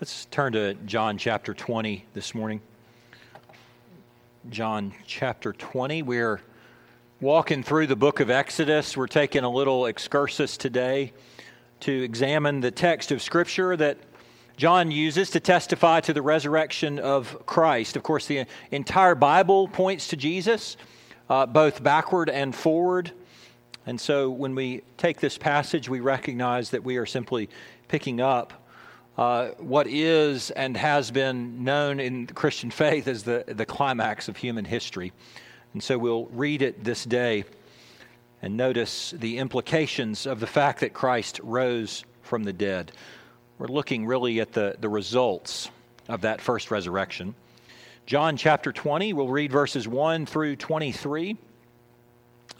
Let's turn to John chapter 20 this morning. John chapter 20. We're walking through the book of Exodus. We're taking a little excursus today to examine the text of Scripture that John uses to testify to the resurrection of Christ. Of course, the entire Bible points to Jesus, uh, both backward and forward. And so when we take this passage, we recognize that we are simply picking up uh, what is and has been known in the Christian faith as the, the climax of human history. And so we'll read it this day and notice the implications of the fact that Christ rose from the dead. We're looking really at the, the results of that first resurrection. John chapter 20, we'll read verses 1 through 23.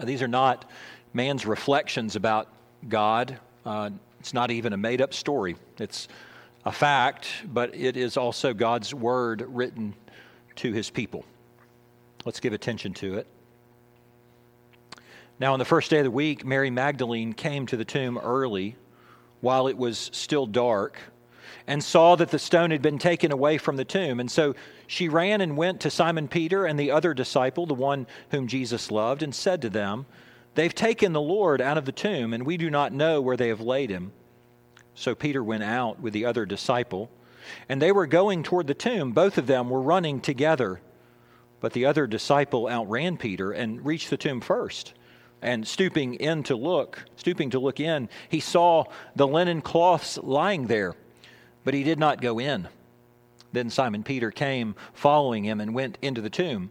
These are not man's reflections about God. Uh, it's not even a made up story. It's a fact, but it is also God's word written to his people. Let's give attention to it. Now, on the first day of the week, Mary Magdalene came to the tomb early while it was still dark and saw that the stone had been taken away from the tomb. And so she ran and went to Simon Peter and the other disciple, the one whom Jesus loved, and said to them, They've taken the Lord out of the tomb, and we do not know where they have laid him. So Peter went out with the other disciple, and they were going toward the tomb. Both of them were running together. But the other disciple outran Peter and reached the tomb first. And stooping in to look, stooping to look in, he saw the linen cloths lying there, but he did not go in. Then Simon Peter came following him and went into the tomb.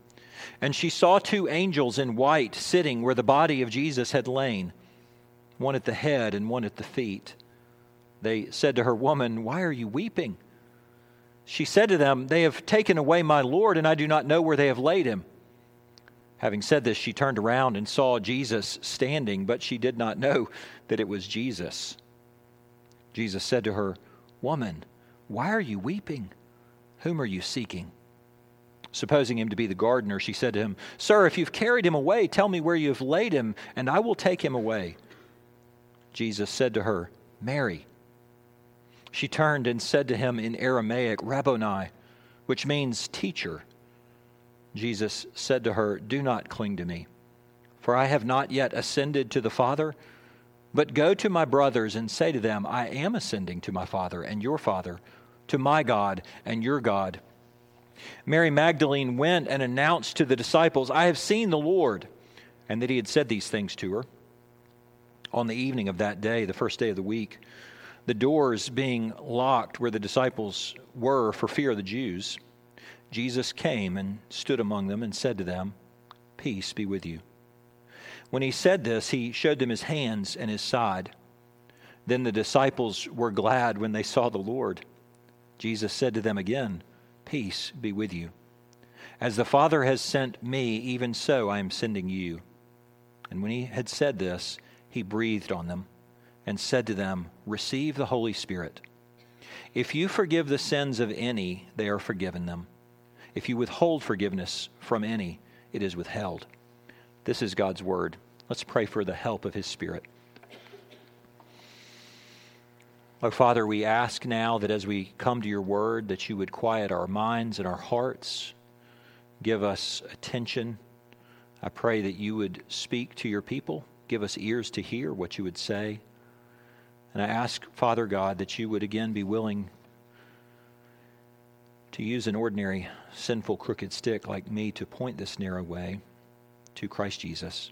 And she saw two angels in white sitting where the body of Jesus had lain, one at the head and one at the feet. They said to her, Woman, why are you weeping? She said to them, They have taken away my Lord, and I do not know where they have laid him. Having said this, she turned around and saw Jesus standing, but she did not know that it was Jesus. Jesus said to her, Woman, why are you weeping? Whom are you seeking? Supposing him to be the gardener, she said to him, Sir, if you've carried him away, tell me where you have laid him, and I will take him away. Jesus said to her, Mary. She turned and said to him in Aramaic, Rabboni, which means teacher. Jesus said to her, Do not cling to me, for I have not yet ascended to the Father, but go to my brothers and say to them, I am ascending to my Father and your Father, to my God and your God. Mary Magdalene went and announced to the disciples, I have seen the Lord, and that he had said these things to her. On the evening of that day, the first day of the week, the doors being locked where the disciples were for fear of the Jews, Jesus came and stood among them and said to them, Peace be with you. When he said this, he showed them his hands and his side. Then the disciples were glad when they saw the Lord. Jesus said to them again, Peace be with you. As the Father has sent me, even so I am sending you. And when he had said this, he breathed on them and said to them, Receive the Holy Spirit. If you forgive the sins of any, they are forgiven them. If you withhold forgiveness from any, it is withheld. This is God's word. Let's pray for the help of his Spirit. Oh, Father, we ask now that as we come to your word, that you would quiet our minds and our hearts, give us attention. I pray that you would speak to your people, give us ears to hear what you would say. And I ask, Father God, that you would again be willing to use an ordinary, sinful, crooked stick like me to point this narrow way to Christ Jesus,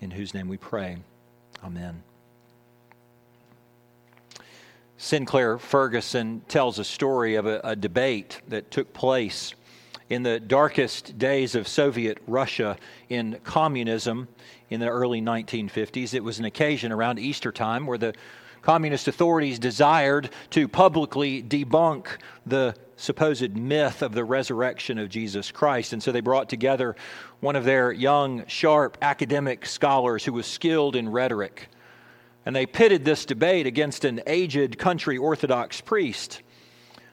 in whose name we pray. Amen. Sinclair Ferguson tells a story of a, a, debate that took place in the darkest days of Soviet Russia in communism in the early 1950s. It was an occasion around Easter time where the Communist authorities desired to publicly debunk the supposed myth of the resurrection of Jesus Christ. And so they brought together one of their young, sharp academic scholars who was skilled in rhetoric. And they pitted this debate against an aged country Orthodox priest.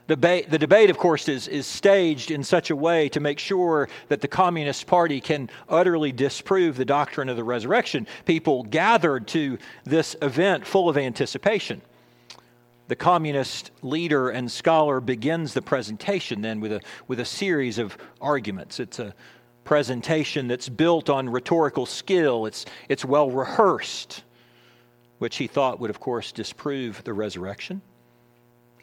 The debate, the debate, of course, is, is staged in such a way to make sure that the Communist Party can utterly disprove the doctrine of the resurrection. People gathered to this event full of anticipation. The communist leader and scholar begins the presentation then with a, with a series of arguments. It's a presentation that's built on rhetorical skill, it's, it's well rehearsed, which he thought would, of course, disprove the resurrection.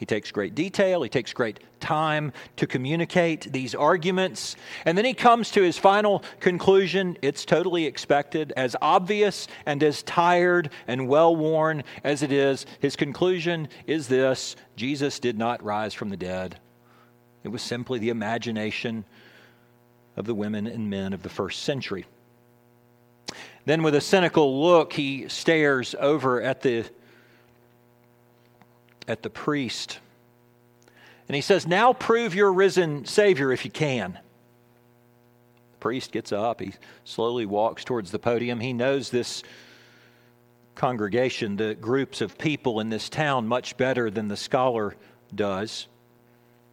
He takes great detail, he takes great time to communicate these arguments, and then he comes to his final conclusion. It's totally expected, as obvious and as tired and well worn as it is. His conclusion is this Jesus did not rise from the dead. It was simply the imagination of the women and men of the first century. Then, with a cynical look, he stares over at the at the priest. And he says, Now prove your risen Savior if you can. The priest gets up. He slowly walks towards the podium. He knows this congregation, the groups of people in this town, much better than the scholar does.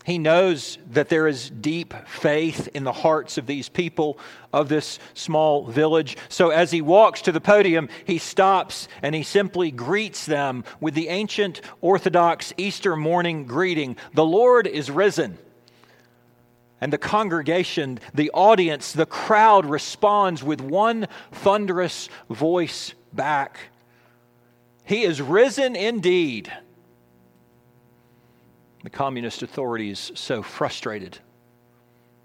He knows that there is deep faith in the hearts of these people of this small village. So as he walks to the podium, he stops and he simply greets them with the ancient Orthodox Easter morning greeting The Lord is risen. And the congregation, the audience, the crowd responds with one thunderous voice back He is risen indeed. The communist authorities, so frustrated,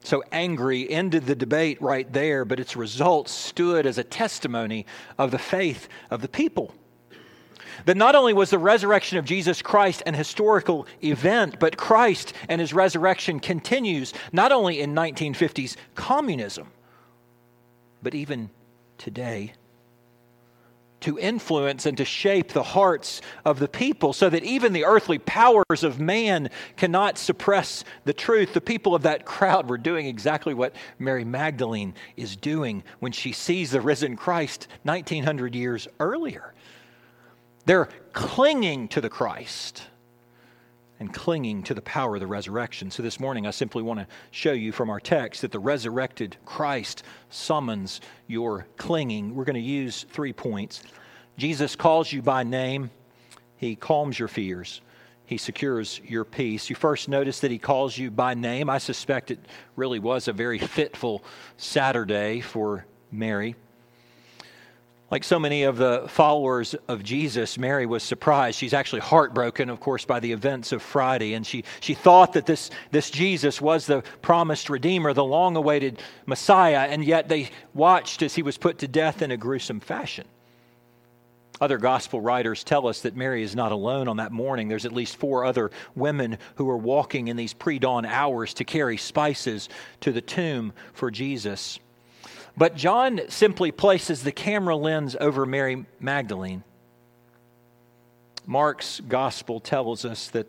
so angry, ended the debate right there, but its results stood as a testimony of the faith of the people. That not only was the resurrection of Jesus Christ an historical event, but Christ and his resurrection continues not only in 1950s communism, but even today to influence and to shape the hearts of the people so that even the earthly powers of man cannot suppress the truth. The people of that crowd were doing exactly what Mary Magdalene is doing when she sees the risen Christ 1900 years earlier. They're clinging to the Christ and clinging to the power of the resurrection. So this morning, I simply want to show you from our text that the resurrected Christ summons your clinging. We're going to use three points. Jesus calls you by name, He calms your fears. He secures your peace. You first notice that he calls you by name. I suspect it really was a very fitful Saturday for Mary. Like so many of the followers of Jesus, Mary was surprised. She's actually heartbroken, of course, by the events of Friday. And she, she thought that this, this Jesus was the promised Redeemer, the long awaited Messiah, and yet they watched as he was put to death in a gruesome fashion. Other gospel writers tell us that Mary is not alone on that morning. There's at least four other women who are walking in these pre dawn hours to carry spices to the tomb for Jesus. But John simply places the camera lens over Mary Magdalene. Mark's gospel tells us that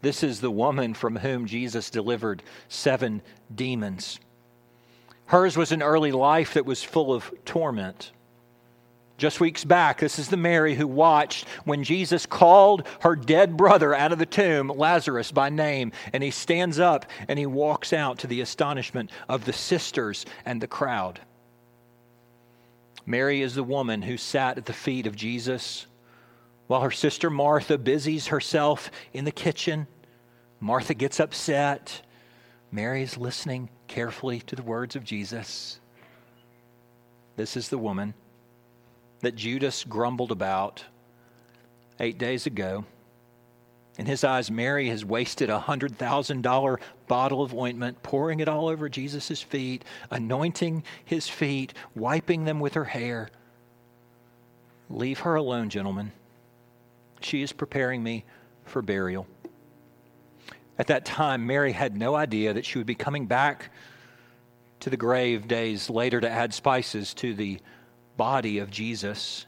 this is the woman from whom Jesus delivered seven demons. Hers was an early life that was full of torment. Just weeks back, this is the Mary who watched when Jesus called her dead brother out of the tomb, Lazarus by name, and he stands up and he walks out to the astonishment of the sisters and the crowd. Mary is the woman who sat at the feet of Jesus while her sister Martha busies herself in the kitchen. Martha gets upset. Mary is listening carefully to the words of Jesus. This is the woman that Judas grumbled about eight days ago. In his eyes, Mary has wasted a $100,000 bottle of ointment, pouring it all over Jesus' feet, anointing his feet, wiping them with her hair. Leave her alone, gentlemen. She is preparing me for burial. At that time, Mary had no idea that she would be coming back to the grave days later to add spices to the body of Jesus.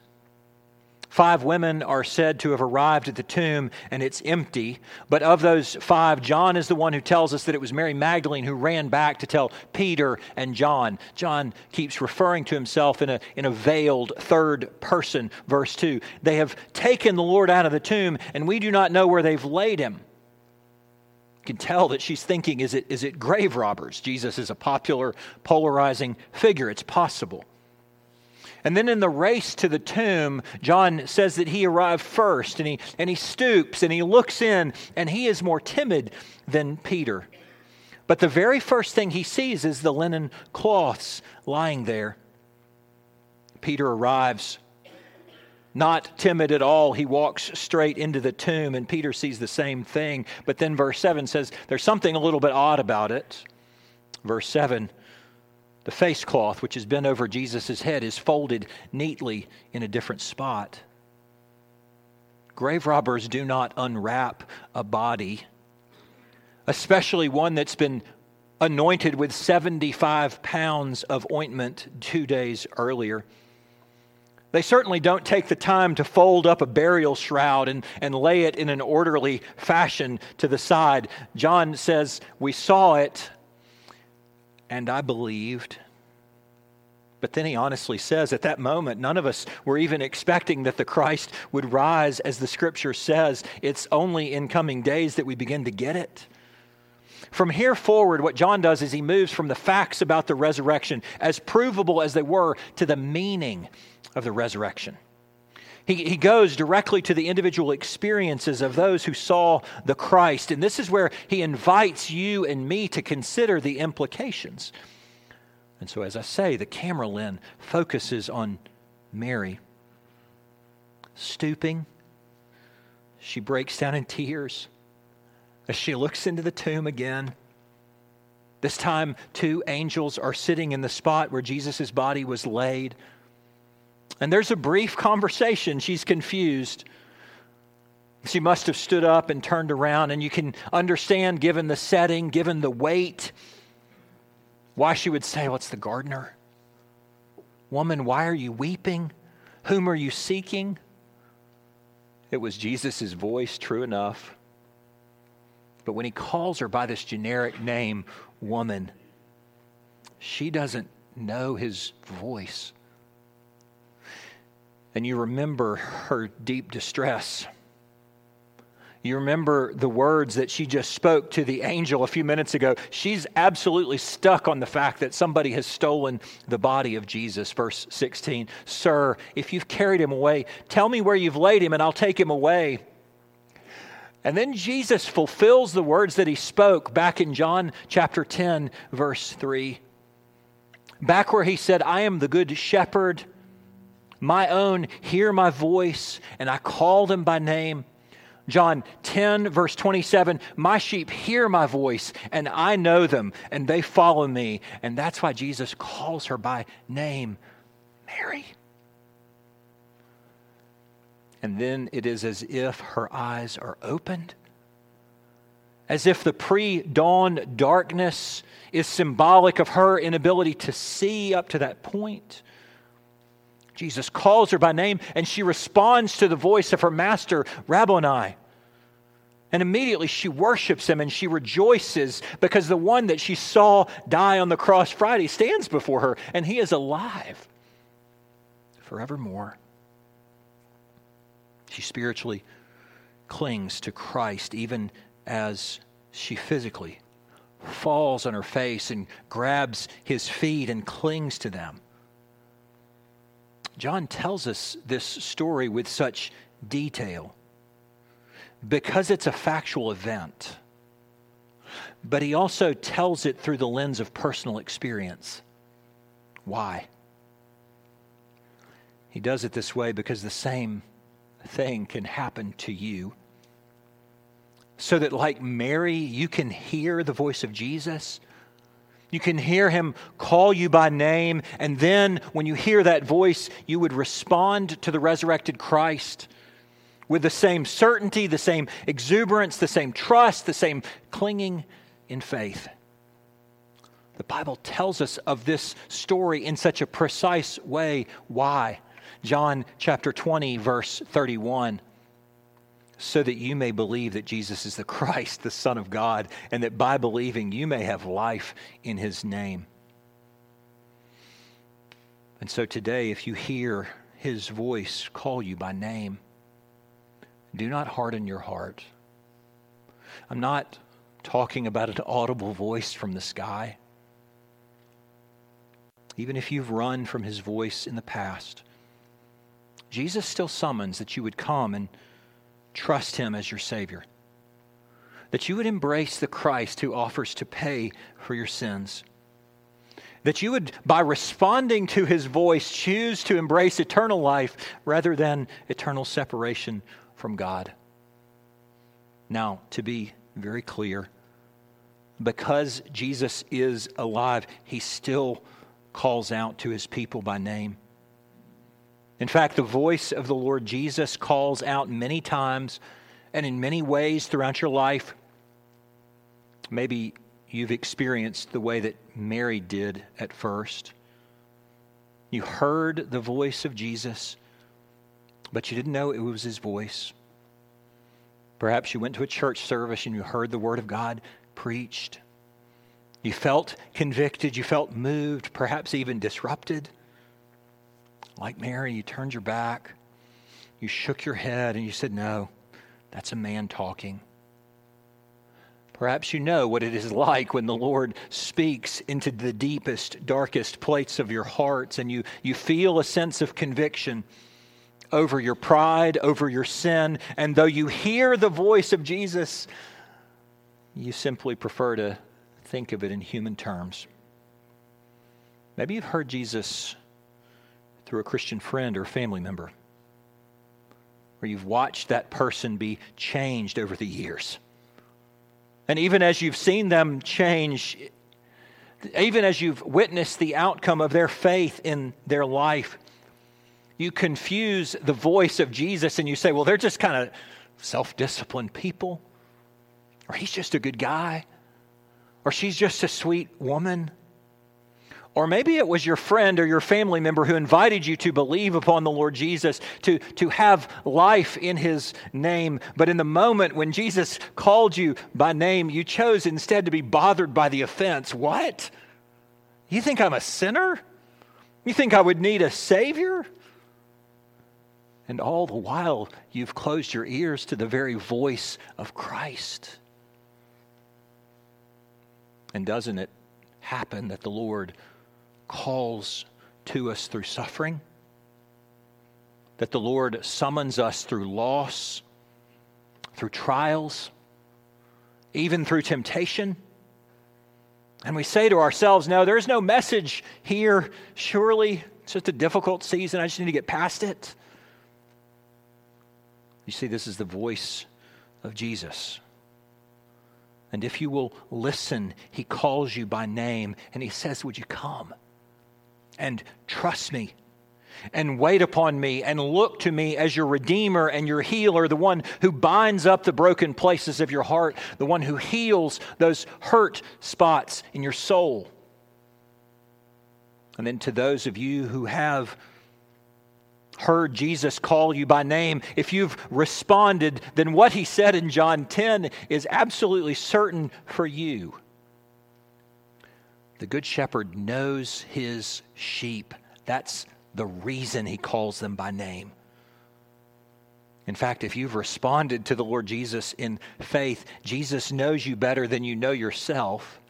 Five women are said to have arrived at the tomb and it's empty. But of those five, John is the one who tells us that it was Mary Magdalene who ran back to tell Peter and John. John keeps referring to himself in a, in a veiled third person, verse 2. They have taken the Lord out of the tomb and we do not know where they've laid him. You can tell that she's thinking, is it, is it grave robbers? Jesus is a popular, polarizing figure. It's possible. And then in the race to the tomb, John says that he arrived first and he, and he stoops and he looks in and he is more timid than Peter. But the very first thing he sees is the linen cloths lying there. Peter arrives. Not timid at all, he walks straight into the tomb, and Peter sees the same thing. But then verse 7 says there's something a little bit odd about it. Verse 7 the face cloth, which has been over Jesus' head, is folded neatly in a different spot. Grave robbers do not unwrap a body, especially one that's been anointed with 75 pounds of ointment two days earlier. They certainly don't take the time to fold up a burial shroud and, and lay it in an orderly fashion to the side. John says, We saw it and I believed. But then he honestly says, at that moment, none of us were even expecting that the Christ would rise as the scripture says. It's only in coming days that we begin to get it. From here forward, what John does is he moves from the facts about the resurrection, as provable as they were, to the meaning of the resurrection. He, he goes directly to the individual experiences of those who saw the Christ. And this is where he invites you and me to consider the implications. And so, as I say, the camera lens focuses on Mary. Stooping, she breaks down in tears as she looks into the tomb again. This time, two angels are sitting in the spot where Jesus' body was laid. And there's a brief conversation. She's confused. She must have stood up and turned around, and you can understand, given the setting, given the weight, why she would say, What's the gardener? Woman, why are you weeping? Whom are you seeking? It was Jesus' voice, true enough. But when he calls her by this generic name, woman, she doesn't know his voice and you remember her deep distress. You remember the words that she just spoke to the angel a few minutes ago. She's absolutely stuck on the fact that somebody has stolen the body of Jesus. Verse 16 Sir, if you've carried him away, tell me where you've laid him and I'll take him away. And then Jesus fulfills the words that he spoke back in John chapter 10, verse 3. Back where he said, I am the good shepherd. My own hear my voice, and I call them by name. John 10, verse 27 My sheep hear my voice, and I know them, and they follow me. And that's why Jesus calls her by name Mary. And then it is as if her eyes are opened, as if the pre dawn darkness is symbolic of her inability to see up to that point. Jesus calls her by name, and she responds to the voice of her master, Rabboni. And immediately she worships him and she rejoices because the one that she saw die on the cross Friday stands before her, and he is alive forevermore. She spiritually clings to Christ even as she physically falls on her face and grabs his feet and clings to them. John tells us this story with such detail because it's a factual event. But he also tells it through the lens of personal experience. Why? He does it this way because the same thing can happen to you. So that, like Mary, you can hear the voice of Jesus you can hear him call you by name, and then when you hear that voice, you would respond to the resurrected Christ with the same certainty, the same exuberance, the same trust, the same clinging in faith. The Bible tells us of this story in such a precise way. Why? John chapter 20, verse 31 so that you may believe that Jesus is the Christ, the Son of God, and that by believing you may have life in his name. And so today, if you hear his voice call you by name, do not harden your heart. I'm not talking about an audible voice from the sky. Even if you've run from his voice in the past, Jesus still summons that you would come and trust him as your Savior. That you would embrace the Christ who offers to pay for your sins. That you would, by responding to his voice, choose to embrace eternal life rather than eternal separation from God. Now, to be very clear, because Jesus is alive, he still calls out to his people by name. In fact, the voice of the Lord Jesus calls out many times and in many ways throughout your life. Maybe you've experienced the way that Mary did at first. You heard the voice of Jesus, but you didn't know it was his voice. Perhaps you went to a church service and you heard the word of God preached. You felt convicted, you felt moved, perhaps even disrupted. Like Mary, you turned your back, you shook your head, and you said, No, that's a man talking. Perhaps you know what it is like when the Lord speaks into the deepest, darkest places of your hearts, and you, you feel a sense of conviction over your pride, over your sin, and though you hear the voice of Jesus, you simply prefer to think of it in human terms. Maybe you've heard Jesus through a Christian friend or family member, where you've watched that person be changed over the years. And even as you've seen them change, even as you've witnessed the outcome of their faith in their life, you confuse the voice of Jesus and you say, well, they're just kind of self disciplined people, or he's just a good guy, or she's just a sweet woman. Or maybe it was your friend or your family member who invited you to believe upon the Lord Jesus, to, to have life in his name. But in the moment when Jesus called you by name, you chose instead to be bothered by the offense. What? You think I'm a sinner? You think I would need a Savior? And all the while, you've closed your ears to the very voice of Christ. And doesn't it happen that the Lord calls to us through suffering, that the Lord summons us through loss, through trials, even through temptation. And we say to ourselves, no, there's no message here. Surely it's just a difficult season. I just need to get past it. You see, this is the voice of Jesus. And if you will listen, he calls you by name and he says, Would you come? And trust me and wait upon me and look to me as your Redeemer and your healer, the one who binds up the broken places of your heart, the one who heals those hurt spots in your soul. And then to those of you who have heard Jesus call you by name, if you've responded, then what he said in John 10 is absolutely certain for you. The Good Shepherd knows his sheep. That's the reason he calls them by name. In fact, if you've responded to the Lord Jesus in faith, Jesus knows you better than you know yourself,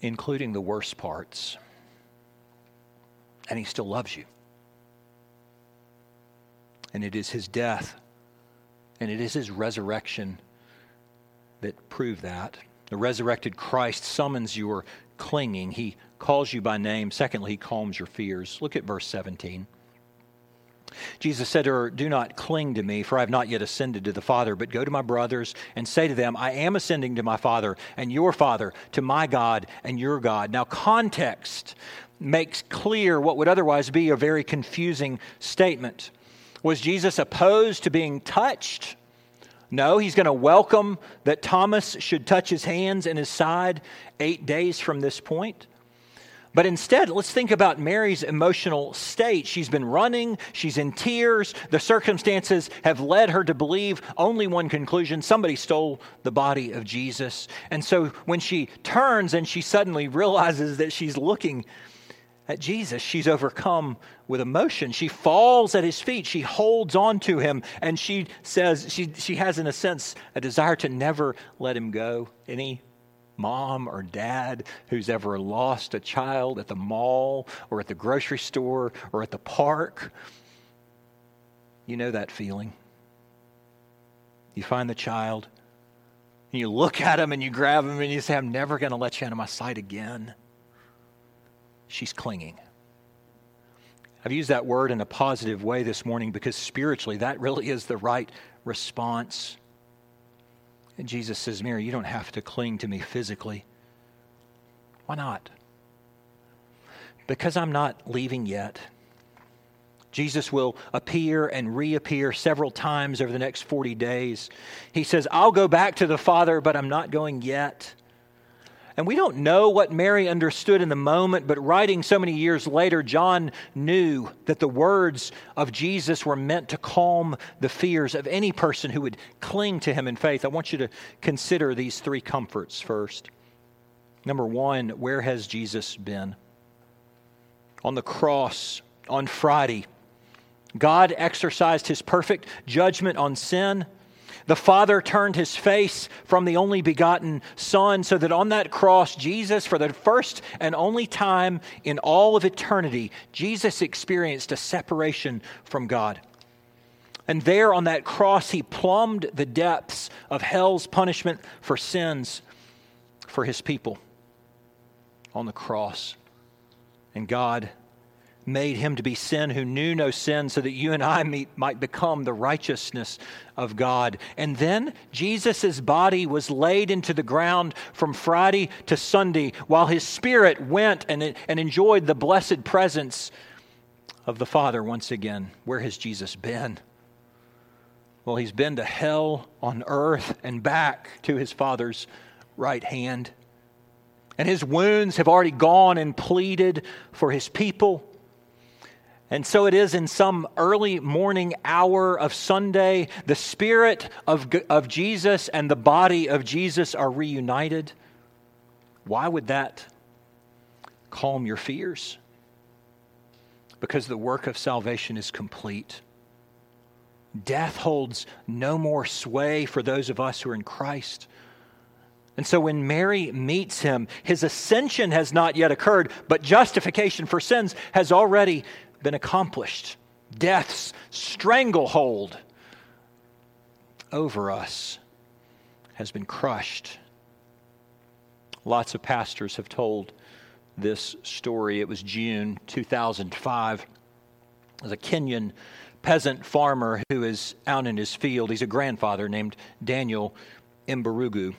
including the worst parts. And he still loves you. And it is his death and it is his resurrection that prove that. The resurrected Christ summons your clinging. He calls you by name. Secondly, he calms your fears. Look at verse 17. Jesus said to her, Do not cling to me, for I have not yet ascended to the Father, but go to my brothers and say to them, I am ascending to my Father and your Father, to my God and your God. Now, context makes clear what would otherwise be a very confusing statement. Was Jesus opposed to being touched? No, he's going to welcome that Thomas should touch his hands and his side eight days from this point. But instead, let's think about Mary's emotional state. She's been running, she's in tears. The circumstances have led her to believe only one conclusion somebody stole the body of Jesus. And so when she turns and she suddenly realizes that she's looking at Jesus, she's overcome with emotion. She falls at his feet. She holds on to him and she says, she, she has, in a sense, a desire to never let him go. Any mom or dad who's ever lost a child at the mall or at the grocery store or at the park, you know that feeling. You find the child, and you look at him and you grab him and you say, I'm never going to let you out of my sight again. She's clinging. I've used that word in a positive way this morning because spiritually that really is the right response. And Jesus says, Mary, you don't have to cling to me physically. Why not? Because I'm not leaving yet. Jesus will appear and reappear several times over the next 40 days. He says, I'll go back to the Father, but I'm not going yet. And we don't know what Mary understood in the moment, but writing so many years later, John knew that the words of Jesus were meant to calm the fears of any person who would cling to him in faith. I want you to consider these three comforts first. Number one, where has Jesus been? On the cross on Friday, God exercised his perfect judgment on sin the Father turned his face from the only begotten Son so that on that cross, Jesus, for the first and only time in all of eternity, Jesus experienced a separation from God. And there on that cross, he plumbed the depths of hell's punishment for sins for his people on the cross. And God made him to be sin who knew no sin so that you and I might become the righteousness of God. And then Jesus' body was laid into the ground from Friday to Sunday while his spirit went and, and enjoyed the blessed presence of the Father once again. Where has Jesus been? Well, he's been to hell on earth and back to his Father's right hand. And his wounds have already gone and pleaded for his people. And so it is in some early morning hour of Sunday, the Spirit of, of Jesus and the body of Jesus are reunited. Why would that calm your fears? Because the work of salvation is complete. Death holds no more sway for those of us who are in Christ. And so when Mary meets him, his ascension has not yet occurred, but justification for sins has already been accomplished. Death's stranglehold over us has been crushed. Lots of pastors have told this story. It was June 2005. There's a Kenyan peasant farmer who is out in his field. He's a grandfather named Daniel M'Mburugu.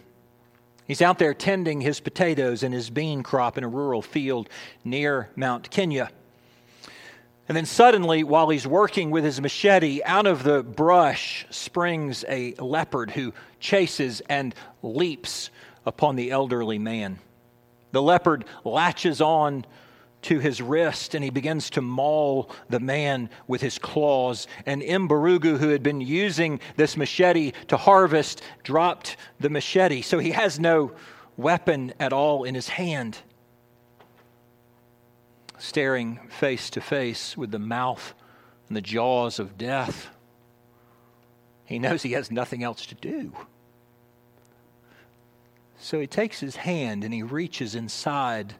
He's out there tending his potatoes and his bean crop in a rural field near Mount Kenya. And then suddenly, while he's working with his machete, out of the brush springs a leopard who chases and leaps upon the elderly man. The leopard latches on to his wrist and he begins to maul the man with his claws. And M'Mburugu, who had been using this machete to harvest, dropped the machete. So he has no weapon at all in his hand staring face to face with the mouth and the jaws of death. He knows he has nothing else to do. So he takes his hand and he reaches inside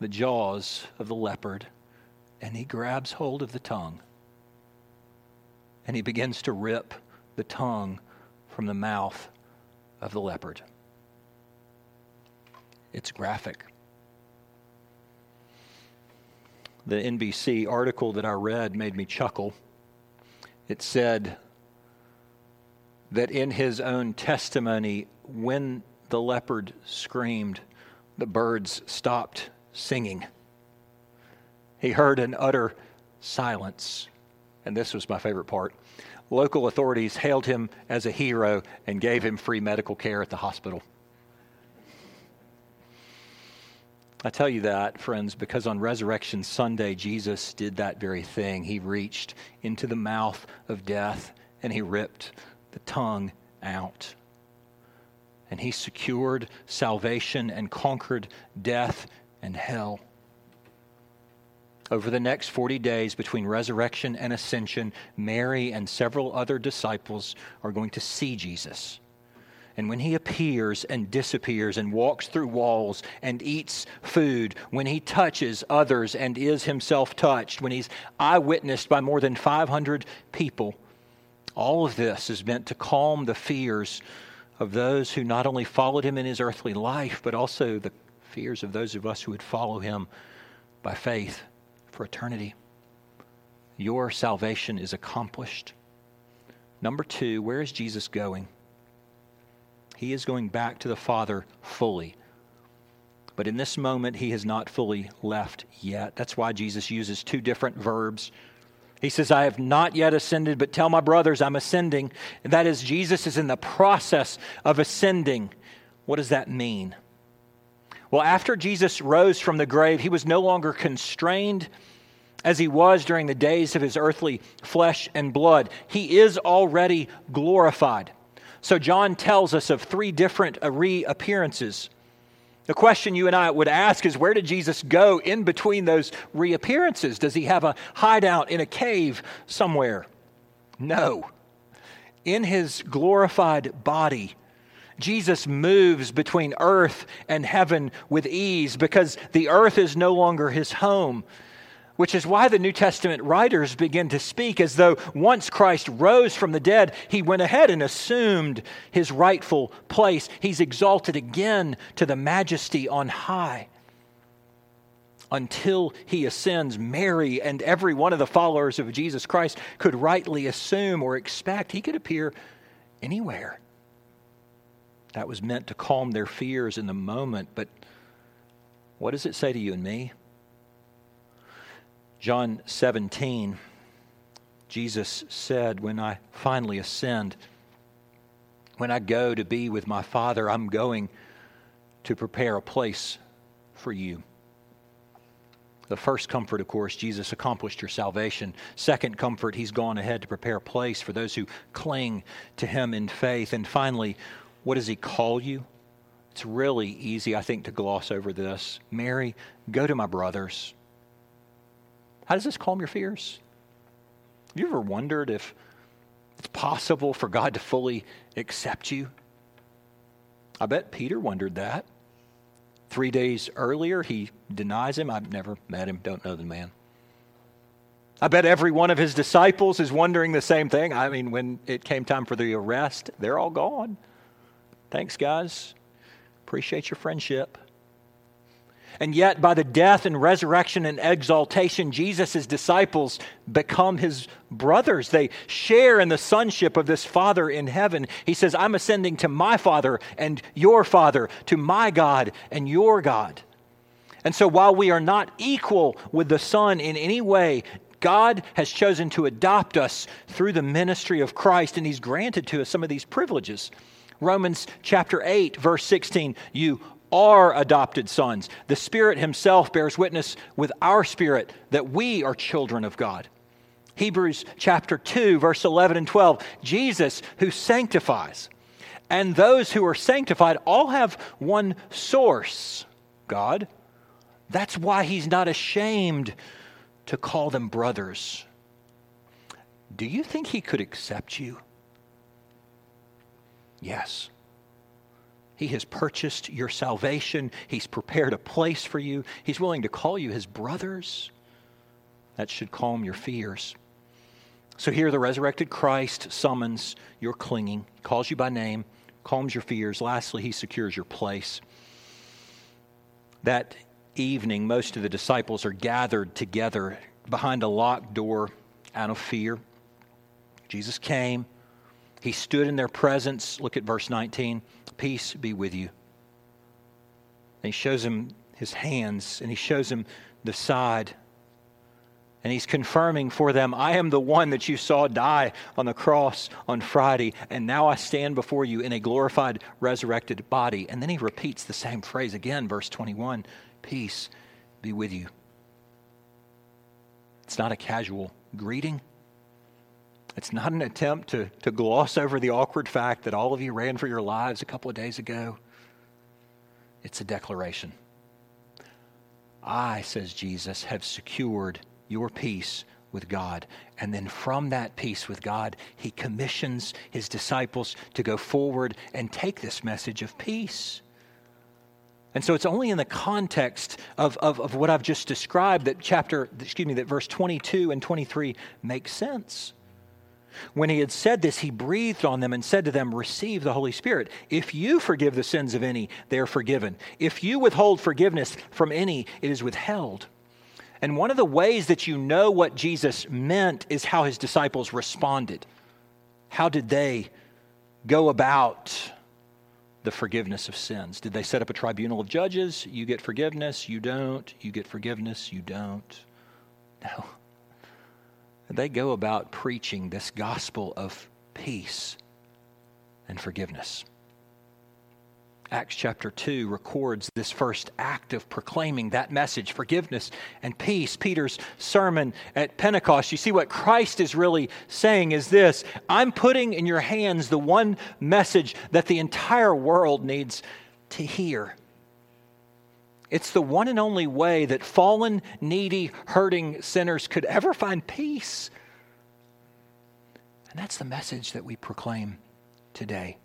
the jaws of the leopard and he grabs hold of the tongue. And he begins to rip the tongue from the mouth of the leopard. It's graphic. The NBC article that I read made me chuckle. It said that in his own testimony, when the leopard screamed, the birds stopped singing. He heard an utter silence. And this was my favorite part. Local authorities hailed him as a hero and gave him free medical care at the hospital. I tell you that, friends, because on Resurrection Sunday, Jesus did that very thing. He reached into the mouth of death and he ripped the tongue out. And he secured salvation and conquered death and hell. Over the next 40 days between resurrection and ascension, Mary and several other disciples are going to see Jesus. And when he appears and disappears and walks through walls and eats food, when he touches others and is himself touched, when he's eyewitnessed by more than 500 people, all of this is meant to calm the fears of those who not only followed him in his earthly life, but also the fears of those of us who would follow him by faith for eternity. Your salvation is accomplished. Number two, where is Jesus going? He is going back to the Father fully. But in this moment, he has not fully left yet. That's why Jesus uses two different verbs. He says, I have not yet ascended, but tell my brothers I'm ascending. And that is, Jesus is in the process of ascending. What does that mean? Well, after Jesus rose from the grave, he was no longer constrained as he was during the days of his earthly flesh and blood. He is already glorified. So, John tells us of three different uh, reappearances. The question you and I would ask is where did Jesus go in between those reappearances? Does he have a hideout in a cave somewhere? No. In his glorified body, Jesus moves between earth and heaven with ease because the earth is no longer his home. Which is why the New Testament writers begin to speak as though once Christ rose from the dead, he went ahead and assumed his rightful place. He's exalted again to the majesty on high. Until he ascends, Mary and every one of the followers of Jesus Christ could rightly assume or expect he could appear anywhere. That was meant to calm their fears in the moment. But what does it say to you and me? John 17, Jesus said, When I finally ascend, when I go to be with my Father, I'm going to prepare a place for you. The first comfort, of course, Jesus accomplished your salvation. Second comfort, he's gone ahead to prepare a place for those who cling to him in faith. And finally, what does he call you? It's really easy, I think, to gloss over this. Mary, go to my brothers. How does this calm your fears? Have you ever wondered if it's possible for God to fully accept you? I bet Peter wondered that. Three days earlier, he denies him. I've never met him, don't know the man. I bet every one of his disciples is wondering the same thing. I mean, when it came time for the arrest, they're all gone. Thanks, guys. Appreciate your friendship. And yet, by the death and resurrection and exaltation, Jesus' disciples become his brothers. They share in the sonship of this Father in heaven. He says, I'm ascending to my Father and your Father, to my God and your God. And so, while we are not equal with the Son in any way, God has chosen to adopt us through the ministry of Christ, and He's granted to us some of these privileges. Romans chapter 8, verse 16, you are adopted sons. The Spirit Himself bears witness with our spirit that we are children of God. Hebrews chapter 2, verse 11 and 12, Jesus who sanctifies. And those who are sanctified all have one source God. That's why He's not ashamed to call them brothers. Do you think He could accept you? Yes. He has purchased your salvation. He's prepared a place for you. He's willing to call you his brothers. That should calm your fears. So here the resurrected Christ summons your clinging, calls you by name, calms your fears. Lastly, he secures your place. That evening, most of the disciples are gathered together behind a locked door out of fear. Jesus came. He stood in their presence. Look at verse 19. Peace be with you. And he shows him his hands and he shows him the side. And he's confirming for them, I am the one that you saw die on the cross on Friday, and now I stand before you in a glorified, resurrected body. And then he repeats the same phrase again, verse 21 peace be with you. It's not a casual greeting. It's not an attempt to, to gloss over the awkward fact that all of you ran for your lives a couple of days ago. It's a declaration. I, says Jesus, have secured your peace with God. And then from that peace with God, he commissions his disciples to go forward and take this message of peace. And so it's only in the context of, of, of, what I've just described that chapter, excuse me, that verse 22 and 23 make sense. When he had said this, he breathed on them and said to them, Receive the Holy Spirit. If you forgive the sins of any, they are forgiven. If you withhold forgiveness from any, it is withheld. And one of the ways that you know what Jesus meant is how his disciples responded. How did they go about the forgiveness of sins? Did they set up a tribunal of judges? You get forgiveness, you don't. You get forgiveness, you don't. No. They go about preaching this gospel of peace and forgiveness. Acts chapter 2 records this first act of proclaiming that message forgiveness and peace. Peter's sermon at Pentecost, you see what Christ is really saying is this I'm putting in your hands the one message that the entire world needs to hear. It's the one and only way that fallen, needy, hurting sinners could ever find peace. And that's the message that we proclaim today.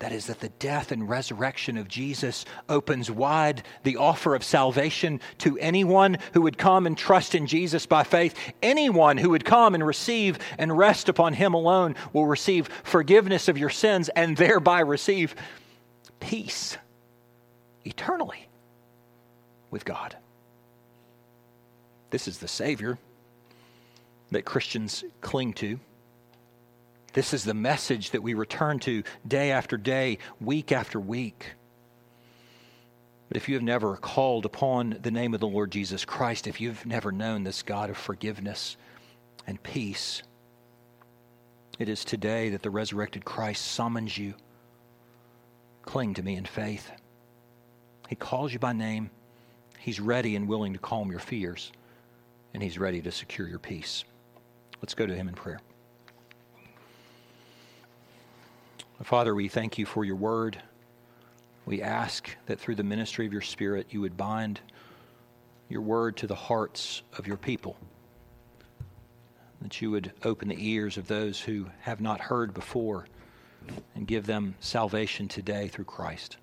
That is, that the death and resurrection of Jesus opens wide the offer of salvation to anyone who would come and trust in Jesus by faith. Anyone who would come and receive and rest upon Him alone will receive forgiveness of your sins and thereby receive peace eternally with God. This is the Savior that Christians cling to. This is the message that we return to day after day, week after week. But if you have never called upon the name of the Lord Jesus Christ, if you've never known this God of forgiveness and peace, it is today that the resurrected Christ summons you. Cling to me in faith. He calls you by name. He's ready and willing to calm your fears, and He's ready to secure your peace. Let's go to Him in prayer. Father, we thank you for your word. We ask that through the ministry of your Spirit, you would bind your word to the hearts of your people, that you would open the ears of those who have not heard before and give them salvation today through Christ.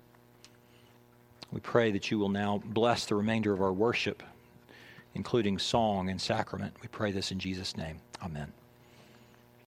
We pray that you will now bless the remainder of our worship, including song and sacrament. We pray this in Jesus' name. Amen.